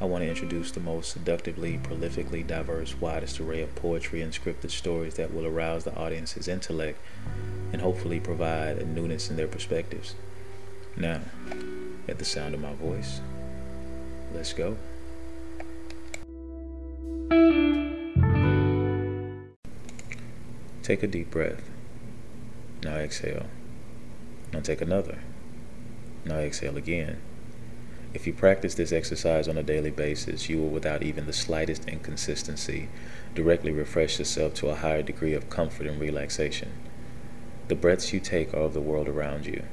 I want to introduce the most seductively, prolifically diverse, widest array of poetry and scripted stories that will arouse the audience's intellect and hopefully provide a newness in their perspectives. Now, at the sound of my voice, let's go. Take a deep breath. Now exhale. Now take another. Now exhale again. If you practice this exercise on a daily basis, you will, without even the slightest inconsistency, directly refresh yourself to a higher degree of comfort and relaxation. The breaths you take are of the world around you.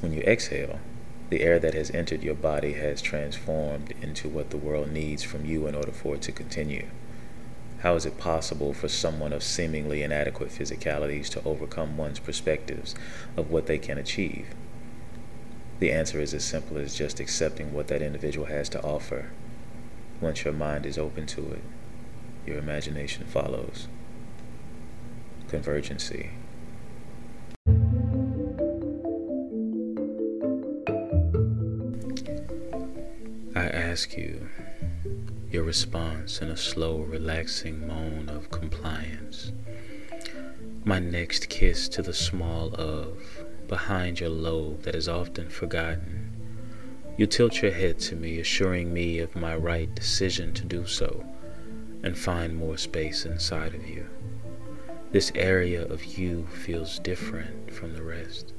When you exhale, the air that has entered your body has transformed into what the world needs from you in order for it to continue. How is it possible for someone of seemingly inadequate physicalities to overcome one's perspectives of what they can achieve? The answer is as simple as just accepting what that individual has to offer. Once your mind is open to it, your imagination follows. Convergency. I ask you your response in a slow, relaxing moan of compliance. My next kiss to the small of behind your lobe that is often forgotten. You tilt your head to me, assuring me of my right decision to do so and find more space inside of you. This area of you feels different from the rest.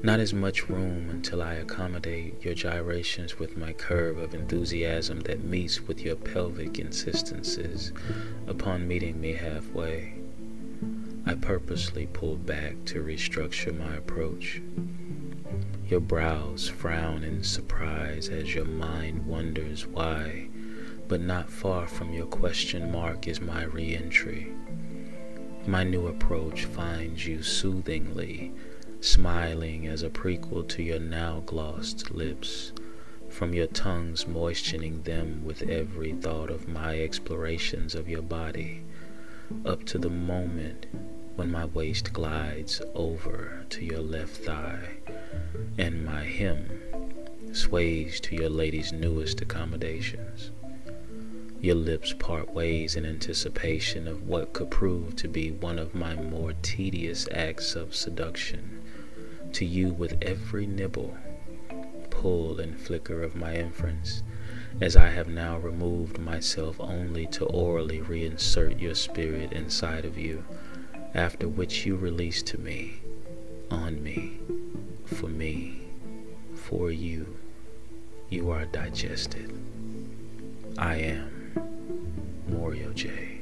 Not as much room until I accommodate your gyrations with my curve of enthusiasm that meets with your pelvic insistences upon meeting me halfway. I purposely pull back to restructure my approach. Your brows frown in surprise as your mind wonders why, but not far from your question mark is my reentry. My new approach finds you soothingly smiling as a prequel to your now glossed lips, from your tongues moistening them with every thought of my explorations of your body, up to the moment when my waist glides over to your left thigh, and my hem sways to your lady's newest accommodations. Your lips part ways in anticipation of what could prove to be one of my more tedious acts of seduction to you with every nibble, pull, and flicker of my inference, as I have now removed myself only to orally reinsert your spirit inside of you, after which you release to me, on me, for me, for you. You are digested. I am Morio J.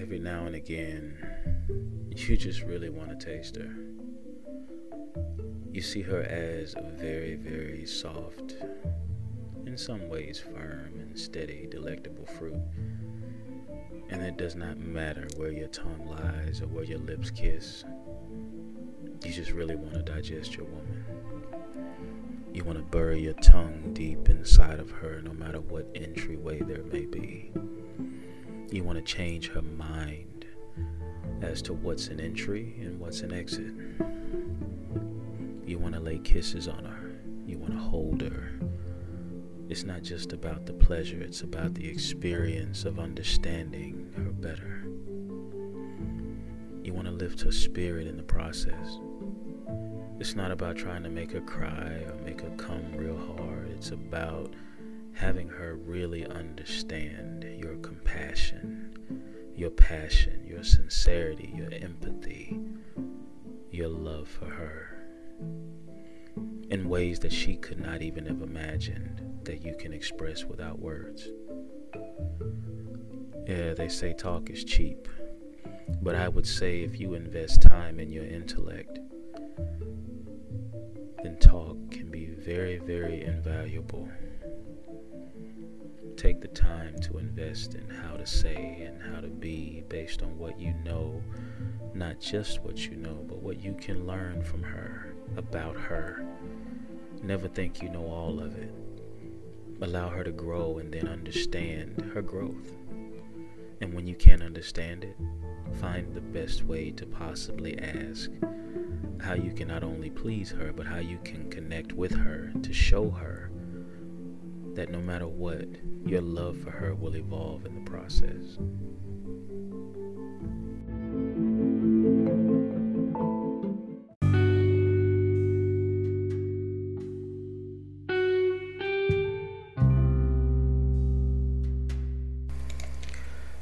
Every now and again, you just really want to taste her. You see her as very, very soft, in some ways firm and steady, delectable fruit. And it does not matter where your tongue lies or where your lips kiss. You just really want to digest your woman. You want to bury your tongue deep inside of her, no matter what entryway there may be. You want to change her mind as to what's an entry and what's an exit. You want to lay kisses on her, you want to hold her. It's not just about the pleasure, it's about the experience of understanding her better. You want to lift her spirit in the process. It's not about trying to make her cry or make her come real hard. It's about having her really understand your compassion your passion, your sincerity, your empathy, your love for her in ways that she could not even have imagined that you can express without words. Yeah, they say talk is cheap. But I would say if you invest time in your intellect, then talk can be very, very invaluable. Take the time to invest in how to say and how to be based on what you know, not just what you know, but what you can learn from her, about her. Never think you know all of it. Allow her to grow and then understand her growth. And when you can't understand it, find the best way to possibly ask how you can not only please her, but how you can connect with her to show her that no matter what, your love for her will evolve in the process.